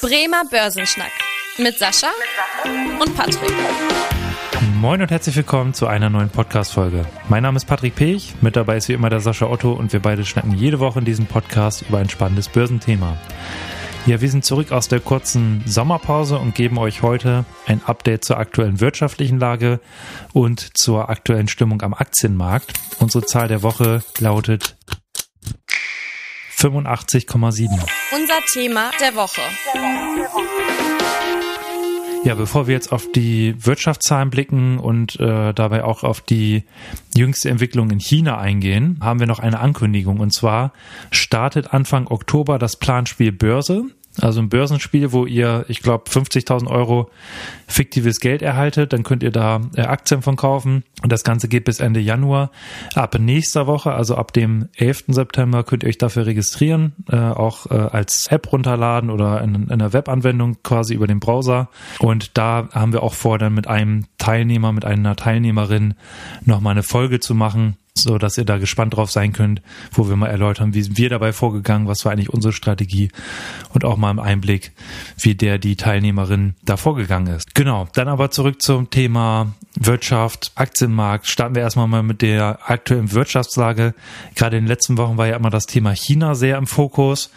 Bremer Börsenschnack mit Sascha und Patrick. Moin und herzlich willkommen zu einer neuen Podcast-Folge. Mein Name ist Patrick Pech, mit dabei ist wie immer der Sascha Otto und wir beide schnacken jede Woche in diesem Podcast über ein spannendes Börsenthema. Ja, wir sind zurück aus der kurzen Sommerpause und geben euch heute ein Update zur aktuellen wirtschaftlichen Lage und zur aktuellen Stimmung am Aktienmarkt. Unsere Zahl der Woche lautet 85,7. Unser Thema der Woche. Ja, bevor wir jetzt auf die Wirtschaftszahlen blicken und äh, dabei auch auf die jüngste Entwicklung in China eingehen, haben wir noch eine Ankündigung. Und zwar startet Anfang Oktober das Planspiel Börse. Also ein Börsenspiel, wo ihr, ich glaube, 50.000 Euro fiktives Geld erhaltet. Dann könnt ihr da äh, Aktien von kaufen. Und das Ganze geht bis Ende Januar. Ab nächster Woche, also ab dem 11. September, könnt ihr euch dafür registrieren. Äh, auch äh, als App runterladen oder in, in einer Webanwendung quasi über den Browser. Und da haben wir auch vor, dann mit einem Teilnehmer, mit einer Teilnehmerin nochmal eine Folge zu machen so dass ihr da gespannt drauf sein könnt, wo wir mal erläutern, wie sind wir dabei vorgegangen, was war eigentlich unsere Strategie und auch mal im Einblick, wie der die Teilnehmerin da vorgegangen ist. Genau, dann aber zurück zum Thema Wirtschaft, Aktienmarkt. Starten wir erstmal mal mit der aktuellen Wirtschaftslage. Gerade in den letzten Wochen war ja immer das Thema China sehr im Fokus.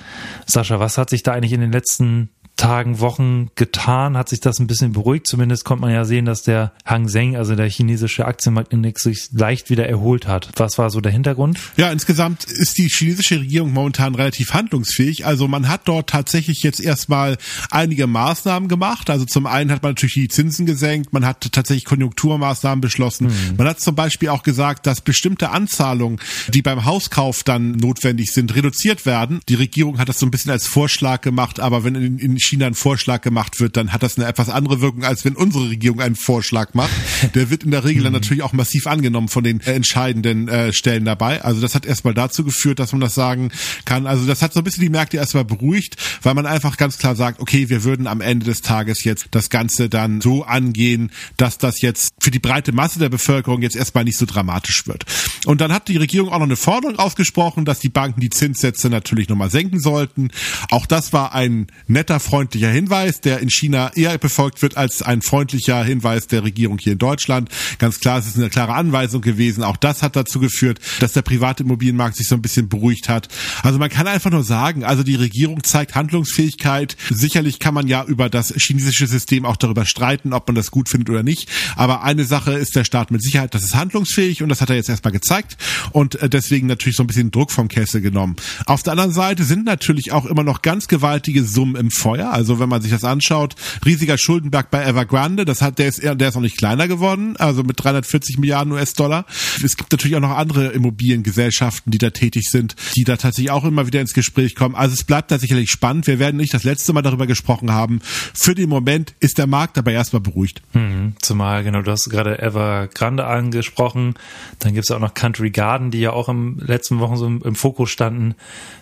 Sascha, was hat sich da eigentlich in den letzten Tagen, Wochen getan? Hat sich das ein bisschen beruhigt? Zumindest konnte man ja sehen, dass der Hang Seng, also der chinesische Aktienmarktindex, sich leicht wieder erholt hat. Was war so der Hintergrund? Ja, insgesamt ist die chinesische Regierung momentan relativ handlungsfähig. Also man hat dort tatsächlich jetzt erstmal einige Maßnahmen gemacht. Also zum einen hat man natürlich die Zinsen gesenkt, man hat tatsächlich Konjunkturmaßnahmen beschlossen. Mhm. Man hat zum Beispiel auch gesagt, dass bestimmte Anzahlungen, die beim Hauskauf dann notwendig sind, reduziert werden. Die Regierung hat das so ein bisschen als Vorschlag gemacht, aber wenn in, in China ein Vorschlag gemacht wird, dann hat das eine etwas andere Wirkung, als wenn unsere Regierung einen Vorschlag macht. Der wird in der Regel dann mhm. natürlich auch massiv angenommen von den äh, entscheidenden äh, Stellen dabei. Also das hat erstmal dazu geführt, dass man das sagen kann. Also das hat so ein bisschen die Märkte erstmal beruhigt, weil man einfach ganz klar sagt, okay, wir würden am Ende des Tages jetzt das Ganze dann so angehen, dass das jetzt für die breite Masse der Bevölkerung jetzt erstmal nicht so dramatisch wird. Und dann hat die Regierung auch noch eine Forderung ausgesprochen, dass die Banken die Zinssätze natürlich nochmal senken sollten. Auch das war ein netter Freund freundlicher Hinweis, der in China eher befolgt wird als ein freundlicher Hinweis der Regierung hier in Deutschland. Ganz klar, es ist eine klare Anweisung gewesen. Auch das hat dazu geführt, dass der private Immobilienmarkt sich so ein bisschen beruhigt hat. Also man kann einfach nur sagen, also die Regierung zeigt Handlungsfähigkeit. Sicherlich kann man ja über das chinesische System auch darüber streiten, ob man das gut findet oder nicht. Aber eine Sache ist der Staat mit Sicherheit, das ist handlungsfähig und das hat er jetzt erstmal gezeigt und äh, deswegen natürlich so ein bisschen Druck vom Kessel genommen. Auf der anderen Seite sind natürlich auch immer noch ganz gewaltige Summen im Feuer. Also wenn man sich das anschaut, riesiger Schuldenberg bei Evergrande, das hat, der ist, der ist noch nicht kleiner geworden, also mit 340 Milliarden US-Dollar. Es gibt natürlich auch noch andere Immobiliengesellschaften, die da tätig sind, die da tatsächlich auch immer wieder ins Gespräch kommen. Also es bleibt da sicherlich spannend. Wir werden nicht das letzte Mal darüber gesprochen haben. Für den Moment ist der Markt aber erstmal beruhigt. Hm, zumal, genau, du hast gerade Evergrande angesprochen. Dann gibt es auch noch Country Garden, die ja auch im letzten Wochen so im, im Fokus standen.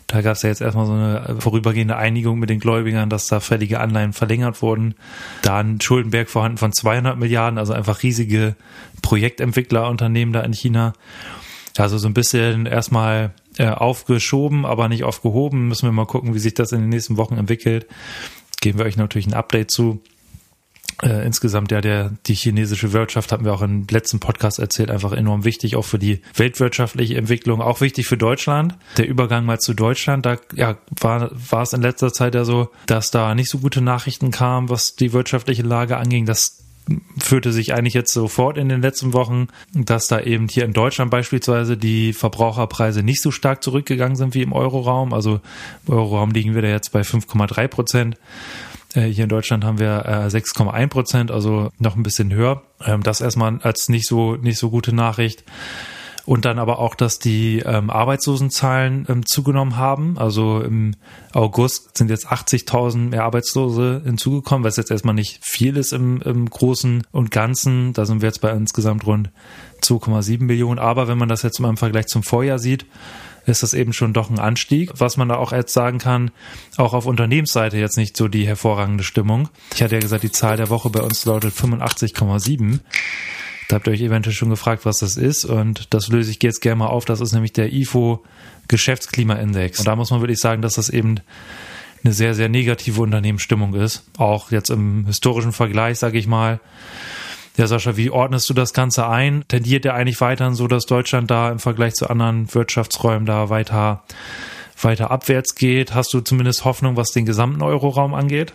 Da gab es ja jetzt erstmal so eine vorübergehende Einigung mit den Gläubigern, dass da fällige Anleihen verlängert wurden. Da ein Schuldenberg vorhanden von 200 Milliarden, also einfach riesige Projektentwicklerunternehmen da in China. Also so ein bisschen erstmal äh, aufgeschoben, aber nicht aufgehoben. Müssen wir mal gucken, wie sich das in den nächsten Wochen entwickelt. Geben wir euch natürlich ein Update zu äh, insgesamt ja der die chinesische Wirtschaft hatten wir auch im letzten Podcast erzählt einfach enorm wichtig auch für die weltwirtschaftliche Entwicklung auch wichtig für Deutschland der Übergang mal zu Deutschland da ja war war es in letzter Zeit ja so dass da nicht so gute Nachrichten kamen was die wirtschaftliche Lage anging das führte sich eigentlich jetzt sofort in den letzten Wochen, dass da eben hier in Deutschland beispielsweise die Verbraucherpreise nicht so stark zurückgegangen sind wie im Euroraum. Also im Euroraum liegen wir da jetzt bei 5,3 Prozent. Äh, hier in Deutschland haben wir 6,1 äh, Prozent, also noch ein bisschen höher. Ähm, das erstmal als nicht so, nicht so gute Nachricht. Und dann aber auch, dass die ähm, Arbeitslosenzahlen ähm, zugenommen haben. Also im August sind jetzt 80.000 mehr Arbeitslose hinzugekommen, was jetzt erstmal nicht viel ist im, im Großen und Ganzen. Da sind wir jetzt bei insgesamt rund 2,7 Millionen. Aber wenn man das jetzt mal im Vergleich zum Vorjahr sieht, ist das eben schon doch ein Anstieg. Was man da auch jetzt sagen kann, auch auf Unternehmensseite jetzt nicht so die hervorragende Stimmung. Ich hatte ja gesagt, die Zahl der Woche bei uns lautet 85,7. Da habt ihr euch eventuell schon gefragt, was das ist. Und das löse ich jetzt gerne mal auf. Das ist nämlich der IFO Geschäftsklimaindex. Und da muss man wirklich sagen, dass das eben eine sehr, sehr negative Unternehmensstimmung ist. Auch jetzt im historischen Vergleich, sage ich mal. Ja, Sascha, wie ordnest du das Ganze ein? Tendiert der eigentlich weiterhin so, dass Deutschland da im Vergleich zu anderen Wirtschaftsräumen da weiter weiter abwärts geht? Hast du zumindest Hoffnung, was den gesamten Euroraum angeht?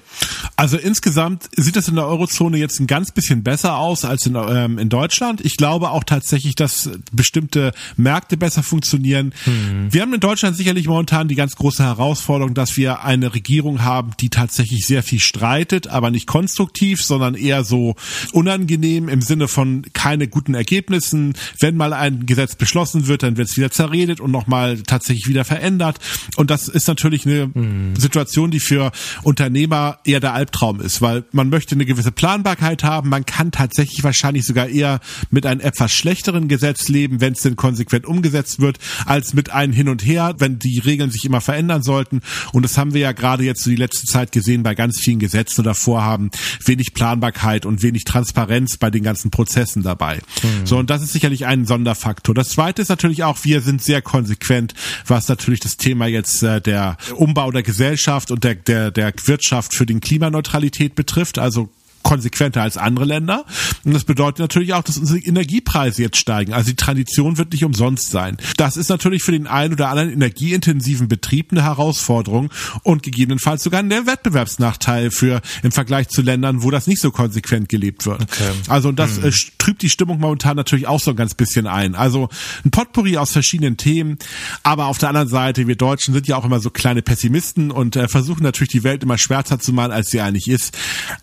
Also insgesamt sieht es in der Eurozone jetzt ein ganz bisschen besser aus als in, ähm, in Deutschland. Ich glaube auch tatsächlich, dass bestimmte Märkte besser funktionieren. Hm. Wir haben in Deutschland sicherlich momentan die ganz große Herausforderung, dass wir eine Regierung haben, die tatsächlich sehr viel streitet, aber nicht konstruktiv, sondern eher so unangenehm im Sinne von keine guten Ergebnissen. Wenn mal ein Gesetz beschlossen wird, dann wird es wieder zerredet und nochmal tatsächlich wieder verändert. Und das ist natürlich eine mhm. Situation, die für Unternehmer eher der Albtraum ist, weil man möchte eine gewisse Planbarkeit haben. Man kann tatsächlich wahrscheinlich sogar eher mit einem etwas schlechteren Gesetz leben, wenn es denn konsequent umgesetzt wird, als mit einem Hin und Her, wenn die Regeln sich immer verändern sollten. Und das haben wir ja gerade jetzt so die letzte Zeit gesehen bei ganz vielen Gesetzen oder Vorhaben. Wenig Planbarkeit und wenig Transparenz bei den ganzen Prozessen dabei. Mhm. So, und das ist sicherlich ein Sonderfaktor. Das zweite ist natürlich auch, wir sind sehr konsequent, was natürlich das Thema Thema jetzt äh, der Umbau der Gesellschaft und der, der, der Wirtschaft für den Klimaneutralität betrifft. Also konsequenter als andere Länder. Und das bedeutet natürlich auch, dass unsere Energiepreise jetzt steigen. Also die Tradition wird nicht umsonst sein. Das ist natürlich für den einen oder anderen energieintensiven Betrieb eine Herausforderung und gegebenenfalls sogar ein Wettbewerbsnachteil für im Vergleich zu Ländern, wo das nicht so konsequent gelebt wird. Okay. Also das hm. äh, trübt die Stimmung momentan natürlich auch so ein ganz bisschen ein. Also ein Potpourri aus verschiedenen Themen, aber auf der anderen Seite, wir Deutschen sind ja auch immer so kleine Pessimisten und äh, versuchen natürlich die Welt immer schwärzer zu malen, als sie eigentlich ist.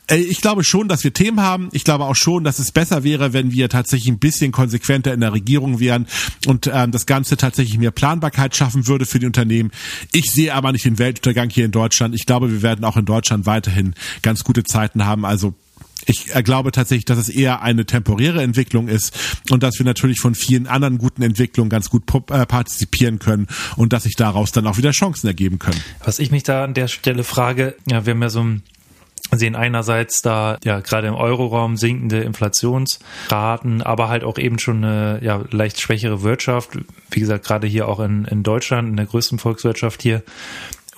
Äh, ich glaube schon, dass wir Themen haben. Ich glaube auch schon, dass es besser wäre, wenn wir tatsächlich ein bisschen konsequenter in der Regierung wären und ähm, das Ganze tatsächlich mehr Planbarkeit schaffen würde für die Unternehmen. Ich sehe aber nicht den Weltuntergang hier in Deutschland. Ich glaube, wir werden auch in Deutschland weiterhin ganz gute Zeiten haben. Also ich glaube tatsächlich, dass es eher eine temporäre Entwicklung ist und dass wir natürlich von vielen anderen guten Entwicklungen ganz gut äh, partizipieren können und dass sich daraus dann auch wieder Chancen ergeben können. Was ich mich da an der Stelle frage, ja, wir haben ja so ein sehen einerseits da ja gerade im Euroraum sinkende Inflationsraten, aber halt auch eben schon eine ja, leicht schwächere Wirtschaft. Wie gesagt, gerade hier auch in, in Deutschland, in der größten Volkswirtschaft hier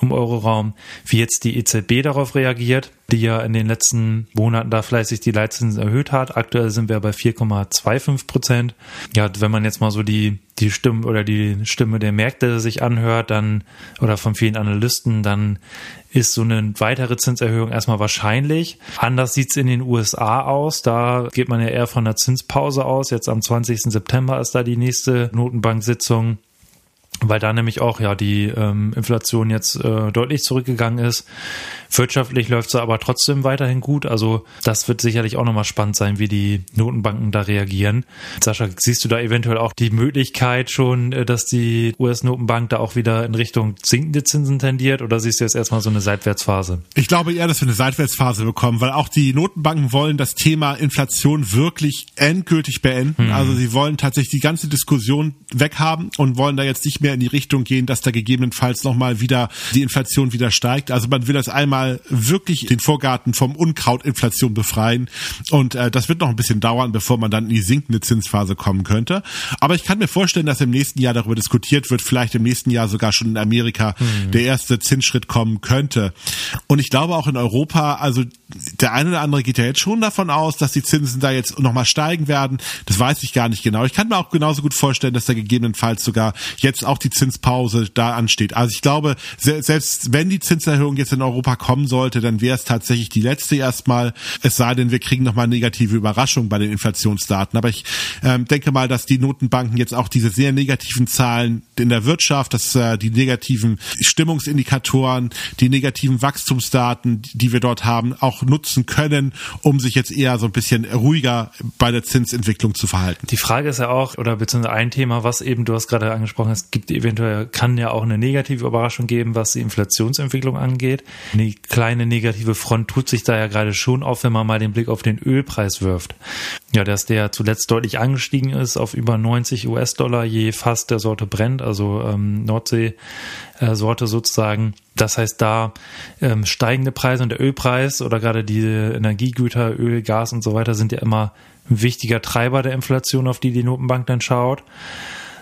im Euroraum, wie jetzt die EZB darauf reagiert, die ja in den letzten Monaten da fleißig die Leitzinsen erhöht hat. Aktuell sind wir bei 4,25 Prozent. Ja, wenn man jetzt mal so die, die Stimme oder die Stimme der Märkte sich anhört, dann, oder von vielen Analysten, dann ist so eine weitere Zinserhöhung erstmal wahrscheinlich. Anders sieht's in den USA aus. Da geht man ja eher von einer Zinspause aus. Jetzt am 20. September ist da die nächste Notenbank-Sitzung weil da nämlich auch ja die ähm, Inflation jetzt äh, deutlich zurückgegangen ist. Wirtschaftlich läuft es aber trotzdem weiterhin gut. Also das wird sicherlich auch nochmal spannend sein, wie die Notenbanken da reagieren. Sascha, siehst du da eventuell auch die Möglichkeit schon, äh, dass die US-Notenbank da auch wieder in Richtung sinkende Zinsen tendiert oder siehst du jetzt erstmal so eine Seitwärtsphase? Ich glaube eher, dass wir eine Seitwärtsphase bekommen, weil auch die Notenbanken wollen das Thema Inflation wirklich endgültig beenden. Hm. Also sie wollen tatsächlich die ganze Diskussion weghaben und wollen da jetzt nicht mehr in die Richtung gehen, dass da gegebenenfalls nochmal wieder die Inflation wieder steigt. Also man will das einmal wirklich den Vorgarten vom Unkrautinflation befreien. Und äh, das wird noch ein bisschen dauern, bevor man dann in die sinkende Zinsphase kommen könnte. Aber ich kann mir vorstellen, dass im nächsten Jahr darüber diskutiert wird, vielleicht im nächsten Jahr sogar schon in Amerika mhm. der erste Zinsschritt kommen könnte. Und ich glaube auch in Europa, also der eine oder andere geht ja jetzt schon davon aus, dass die Zinsen da jetzt nochmal steigen werden. Das weiß ich gar nicht genau. Ich kann mir auch genauso gut vorstellen, dass da gegebenenfalls sogar jetzt auch auch die Zinspause da ansteht. Also ich glaube, selbst wenn die Zinserhöhung jetzt in Europa kommen sollte, dann wäre es tatsächlich die letzte erstmal. Es sei denn, wir kriegen nochmal negative Überraschungen bei den Inflationsdaten. Aber ich ähm, denke mal, dass die Notenbanken jetzt auch diese sehr negativen Zahlen in der Wirtschaft, dass äh, die negativen Stimmungsindikatoren, die negativen Wachstumsdaten, die wir dort haben, auch nutzen können, um sich jetzt eher so ein bisschen ruhiger bei der Zinsentwicklung zu verhalten. Die Frage ist ja auch, oder beziehungsweise ein Thema, was eben, du hast gerade angesprochen, es gibt gibt eventuell, kann ja auch eine negative Überraschung geben, was die Inflationsentwicklung angeht. Eine kleine negative Front tut sich da ja gerade schon auf, wenn man mal den Blick auf den Ölpreis wirft. Ja, dass der zuletzt deutlich angestiegen ist auf über 90 US-Dollar je Fass der Sorte brennt, also ähm, Nordsee-Sorte sozusagen. Das heißt, da ähm, steigende Preise und der Ölpreis oder gerade die Energiegüter, Öl, Gas und so weiter sind ja immer ein wichtiger Treiber der Inflation, auf die die Notenbank dann schaut.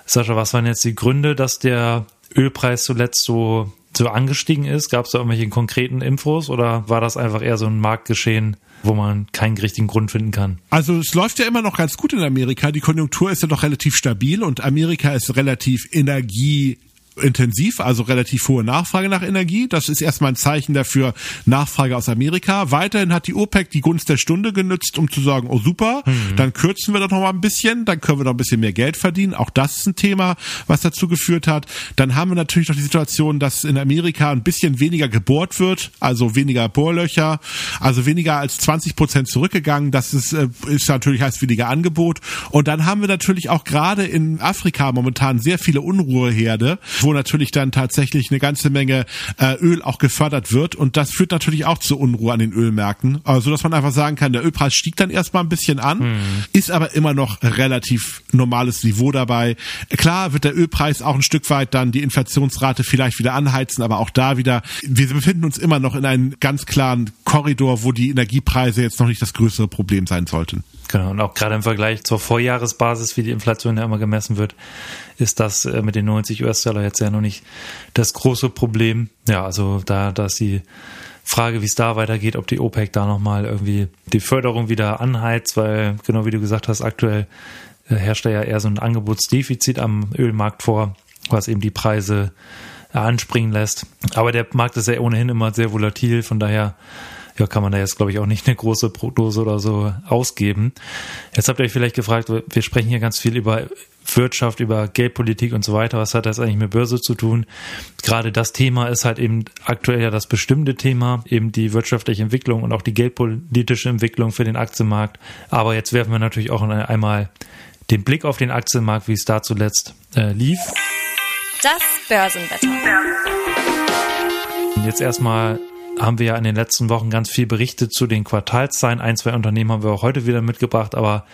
Sascha, was waren jetzt die Gründe, dass der Ölpreis zuletzt so so angestiegen ist? Gab es da irgendwelche konkreten Infos oder war das einfach eher so ein Marktgeschehen, wo man keinen richtigen Grund finden kann? Also es läuft ja immer noch ganz gut in Amerika. Die Konjunktur ist ja noch relativ stabil und Amerika ist relativ energie intensiv, also relativ hohe Nachfrage nach Energie. Das ist erstmal ein Zeichen dafür, Nachfrage aus Amerika. Weiterhin hat die OPEC die Gunst der Stunde genützt, um zu sagen, oh super, mhm. dann kürzen wir doch noch mal ein bisschen, dann können wir noch ein bisschen mehr Geld verdienen. Auch das ist ein Thema, was dazu geführt hat. Dann haben wir natürlich noch die Situation, dass in Amerika ein bisschen weniger gebohrt wird, also weniger Bohrlöcher, also weniger als 20 Prozent zurückgegangen. Das ist, äh, ist natürlich heißt weniger Angebot. Und dann haben wir natürlich auch gerade in Afrika momentan sehr viele Unruheherde, wo natürlich dann tatsächlich eine ganze Menge äh, Öl auch gefördert wird und das führt natürlich auch zu Unruhe an den Ölmärkten, also dass man einfach sagen kann, der Ölpreis stieg dann erstmal ein bisschen an, hm. ist aber immer noch relativ normales Niveau dabei. Klar wird der Ölpreis auch ein Stück weit dann die Inflationsrate vielleicht wieder anheizen, aber auch da wieder, wir befinden uns immer noch in einem ganz klaren Korridor, wo die Energiepreise jetzt noch nicht das größere Problem sein sollten. Genau, und auch gerade im Vergleich zur Vorjahresbasis, wie die Inflation ja immer gemessen wird, ist das äh, mit den 90 US-Dollar jetzt ja noch nicht das große Problem. Ja, also da, da ist die Frage, wie es da weitergeht, ob die OPEC da nochmal irgendwie die Förderung wieder anheizt, weil genau wie du gesagt hast, aktuell äh, herrscht da ja eher so ein Angebotsdefizit am Ölmarkt vor, was eben die Preise anspringen lässt. Aber der Markt ist ja ohnehin immer sehr volatil, von daher ja, kann man da jetzt, glaube ich, auch nicht eine große Prognose oder so ausgeben. Jetzt habt ihr euch vielleicht gefragt, wir sprechen hier ganz viel über Wirtschaft, über Geldpolitik und so weiter. Was hat das eigentlich mit Börse zu tun? Gerade das Thema ist halt eben aktuell ja das bestimmte Thema, eben die wirtschaftliche Entwicklung und auch die geldpolitische Entwicklung für den Aktienmarkt. Aber jetzt werfen wir natürlich auch einmal den Blick auf den Aktienmarkt, wie es da zuletzt äh, lief. Das Börsenwetter. Jetzt erstmal haben wir ja in den letzten Wochen ganz viel berichtet zu den Quartalszahlen. Ein, zwei Unternehmen haben wir auch heute wieder mitgebracht, aber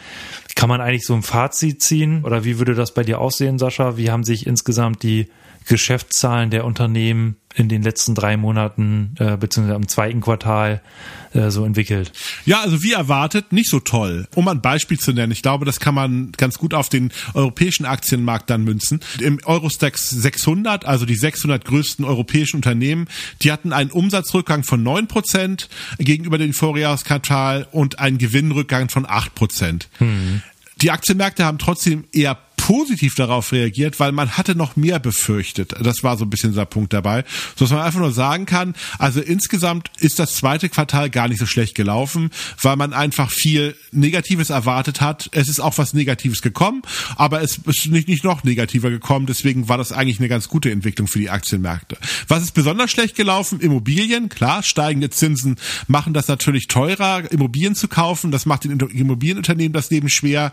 kann man eigentlich so ein Fazit ziehen? Oder wie würde das bei dir aussehen, Sascha? Wie haben sich insgesamt die Geschäftszahlen der Unternehmen in den letzten drei Monaten äh, beziehungsweise im zweiten Quartal äh, so entwickelt? Ja, also wie erwartet, nicht so toll. Um ein Beispiel zu nennen, ich glaube, das kann man ganz gut auf den europäischen Aktienmarkt dann münzen. Im Eurostax 600, also die 600 größten europäischen Unternehmen, die hatten einen Umsatzrückgang von 9% gegenüber dem Vorjahresquartal und einen Gewinnrückgang von 8%. Hm. Die Aktienmärkte haben trotzdem eher positiv darauf reagiert, weil man hatte noch mehr befürchtet. Das war so ein bisschen der Punkt dabei. So dass man einfach nur sagen kann, also insgesamt ist das zweite Quartal gar nicht so schlecht gelaufen, weil man einfach viel Negatives erwartet hat. Es ist auch was Negatives gekommen, aber es ist nicht, nicht noch negativer gekommen. Deswegen war das eigentlich eine ganz gute Entwicklung für die Aktienmärkte. Was ist besonders schlecht gelaufen? Immobilien. Klar, steigende Zinsen machen das natürlich teurer, Immobilien zu kaufen. Das macht den Immobilienunternehmen das Leben schwer.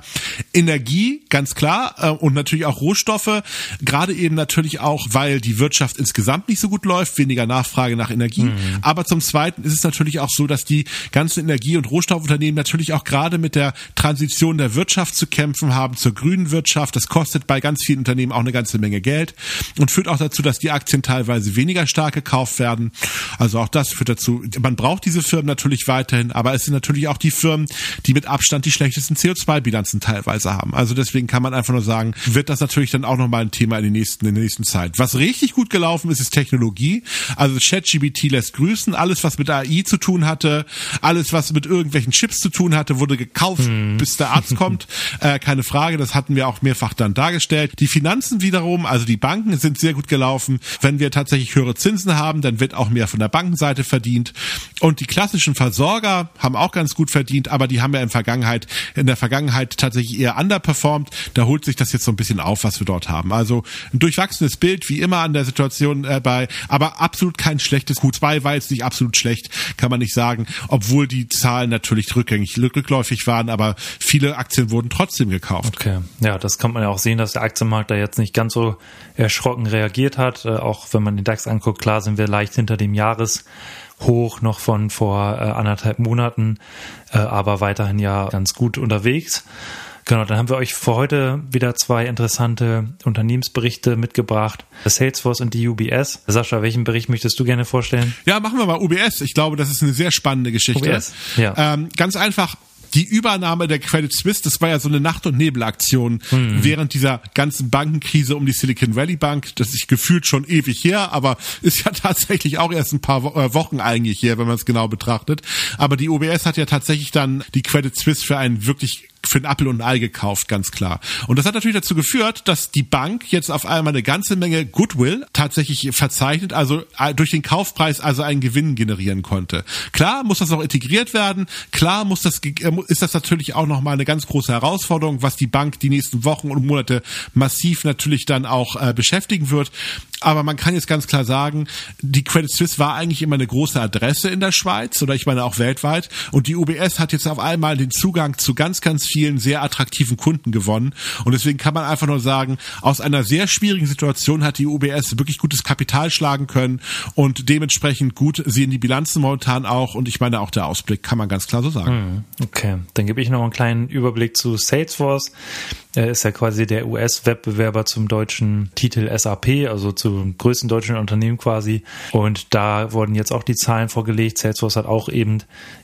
Energie, ganz klar äh, und natürlich auch Rohstoffe, gerade eben natürlich auch, weil die Wirtschaft insgesamt nicht so gut läuft, weniger Nachfrage nach Energie. Mhm. Aber zum Zweiten ist es natürlich auch so, dass die ganzen Energie- und Rohstoffunternehmen natürlich auch gerade mit der Transition der Wirtschaft zu kämpfen haben zur grünen Wirtschaft. Das kostet bei ganz vielen Unternehmen auch eine ganze Menge Geld und führt auch dazu, dass die Aktien teilweise weniger stark gekauft werden. Also auch das führt dazu, man braucht diese Firmen natürlich weiterhin, aber es sind natürlich auch die Firmen, die mit Abstand die schlechtesten CO2-Bilanzen teilweise haben. Also deswegen kann man einfach nur sagen, wird das natürlich dann auch nochmal ein Thema in, den nächsten, in der nächsten Zeit. Was richtig gut gelaufen ist, ist Technologie. Also ChatGBT lässt grüßen. Alles, was mit AI zu tun hatte, alles, was mit irgendwelchen Chips zu tun hatte, wurde gekauft, hm. bis der Arzt kommt. Äh, keine Frage, das hatten wir auch mehrfach dann dargestellt. Die Finanzen wiederum, also die Banken sind sehr gut gelaufen. Wenn wir tatsächlich höhere Zinsen haben, dann wird auch mehr von der Bankenseite verdient. Und die klassischen Versorger haben auch ganz gut verdient, aber die haben ja in Vergangenheit, in der Vergangenheit tatsächlich eher underperformed. Da holt sich das jetzt so ein bisschen auf, was wir dort haben. Also ein durchwachsenes Bild, wie immer an der Situation äh, bei, aber absolut kein schlechtes Q2 war jetzt nicht absolut schlecht, kann man nicht sagen, obwohl die Zahlen natürlich rückgängig, rückläufig waren, aber viele Aktien wurden trotzdem gekauft. Okay, ja, das kann man ja auch sehen, dass der Aktienmarkt da jetzt nicht ganz so erschrocken reagiert hat. Äh, auch wenn man den DAX anguckt, klar sind wir leicht hinter dem Jahreshoch noch von vor äh, anderthalb Monaten, äh, aber weiterhin ja ganz gut unterwegs. Genau, dann haben wir euch für heute wieder zwei interessante Unternehmensberichte mitgebracht. Salesforce und die UBS. Sascha, welchen Bericht möchtest du gerne vorstellen? Ja, machen wir mal UBS. Ich glaube, das ist eine sehr spannende Geschichte. UBS? Ja. Ähm, ganz einfach, die Übernahme der Credit Suisse, das war ja so eine Nacht- und Nebelaktion mhm. während dieser ganzen Bankenkrise um die Silicon Valley Bank. Das ist gefühlt schon ewig her, aber ist ja tatsächlich auch erst ein paar äh, Wochen eigentlich her, wenn man es genau betrachtet. Aber die UBS hat ja tatsächlich dann die Credit Suisse für einen wirklich für ein Apple und ein Ei gekauft, ganz klar. Und das hat natürlich dazu geführt, dass die Bank jetzt auf einmal eine ganze Menge Goodwill tatsächlich verzeichnet, also äh, durch den Kaufpreis also einen Gewinn generieren konnte. Klar muss das auch integriert werden, klar muss das, äh, ist das natürlich auch nochmal eine ganz große Herausforderung, was die Bank die nächsten Wochen und Monate massiv natürlich dann auch äh, beschäftigen wird. Aber man kann jetzt ganz klar sagen, die Credit Suisse war eigentlich immer eine große Adresse in der Schweiz oder ich meine auch weltweit. Und die UBS hat jetzt auf einmal den Zugang zu ganz, ganz vielen sehr attraktiven Kunden gewonnen. Und deswegen kann man einfach nur sagen, aus einer sehr schwierigen Situation hat die UBS wirklich gutes Kapital schlagen können und dementsprechend gut sehen die Bilanzen momentan auch. Und ich meine auch der Ausblick kann man ganz klar so sagen. Hm, okay, dann gebe ich noch einen kleinen Überblick zu Salesforce. Er ist ja quasi der US-Wettbewerber zum deutschen Titel SAP, also zum größten deutschen Unternehmen quasi. Und da wurden jetzt auch die Zahlen vorgelegt. Salesforce hat auch eben,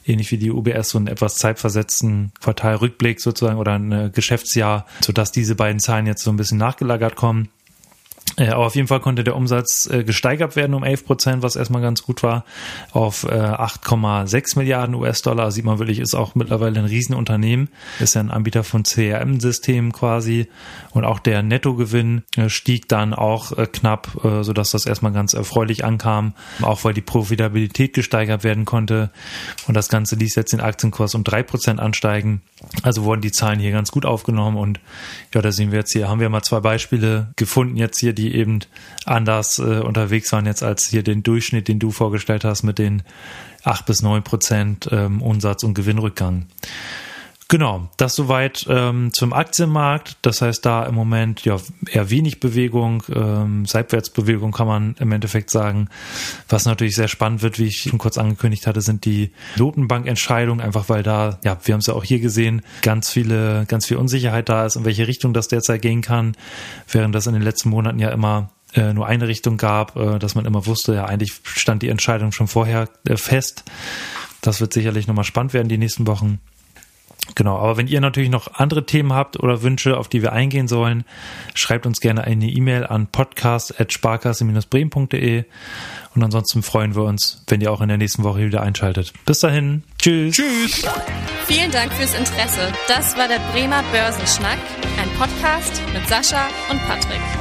ähnlich wie die UBS, so einen etwas zeitversetzten Quartalrückblick sozusagen oder ein Geschäftsjahr, sodass diese beiden Zahlen jetzt so ein bisschen nachgelagert kommen. Äh, aber auf jeden Fall konnte der Umsatz äh, gesteigert werden um 11 Prozent, was erstmal ganz gut war, auf äh, 8,6 Milliarden US-Dollar. Sieht man wirklich, ist auch mittlerweile ein Riesenunternehmen. Ist ja ein Anbieter von CRM-Systemen quasi. Und auch der Nettogewinn äh, stieg dann auch äh, knapp, äh, sodass das erstmal ganz erfreulich ankam. Auch weil die Profitabilität gesteigert werden konnte. Und das Ganze ließ jetzt den Aktienkurs um 3 Prozent ansteigen. Also wurden die Zahlen hier ganz gut aufgenommen. Und ja, da sehen wir jetzt hier, haben wir mal zwei Beispiele gefunden jetzt hier, die eben anders äh, unterwegs waren jetzt als hier den Durchschnitt, den du vorgestellt hast mit den acht bis neun Prozent ähm, Umsatz- und Gewinnrückgang. Genau, das soweit ähm, zum Aktienmarkt. Das heißt, da im Moment ja eher wenig Bewegung, ähm, Seitwärtsbewegung kann man im Endeffekt sagen. Was natürlich sehr spannend wird, wie ich schon kurz angekündigt hatte, sind die Notenbankentscheidungen, einfach weil da, ja, wir haben es ja auch hier gesehen, ganz viele, ganz viel Unsicherheit da ist, in welche Richtung das derzeit gehen kann, während das in den letzten Monaten ja immer äh, nur eine Richtung gab, äh, dass man immer wusste, ja, eigentlich stand die Entscheidung schon vorher äh, fest. Das wird sicherlich nochmal spannend werden die nächsten Wochen. Genau, aber wenn ihr natürlich noch andere Themen habt oder Wünsche, auf die wir eingehen sollen, schreibt uns gerne eine E-Mail an podcast.sparkasse-bremen.de und ansonsten freuen wir uns, wenn ihr auch in der nächsten Woche wieder einschaltet. Bis dahin, tschüss. Tschüss. Vielen Dank fürs Interesse. Das war der Bremer Börsenschnack, ein Podcast mit Sascha und Patrick.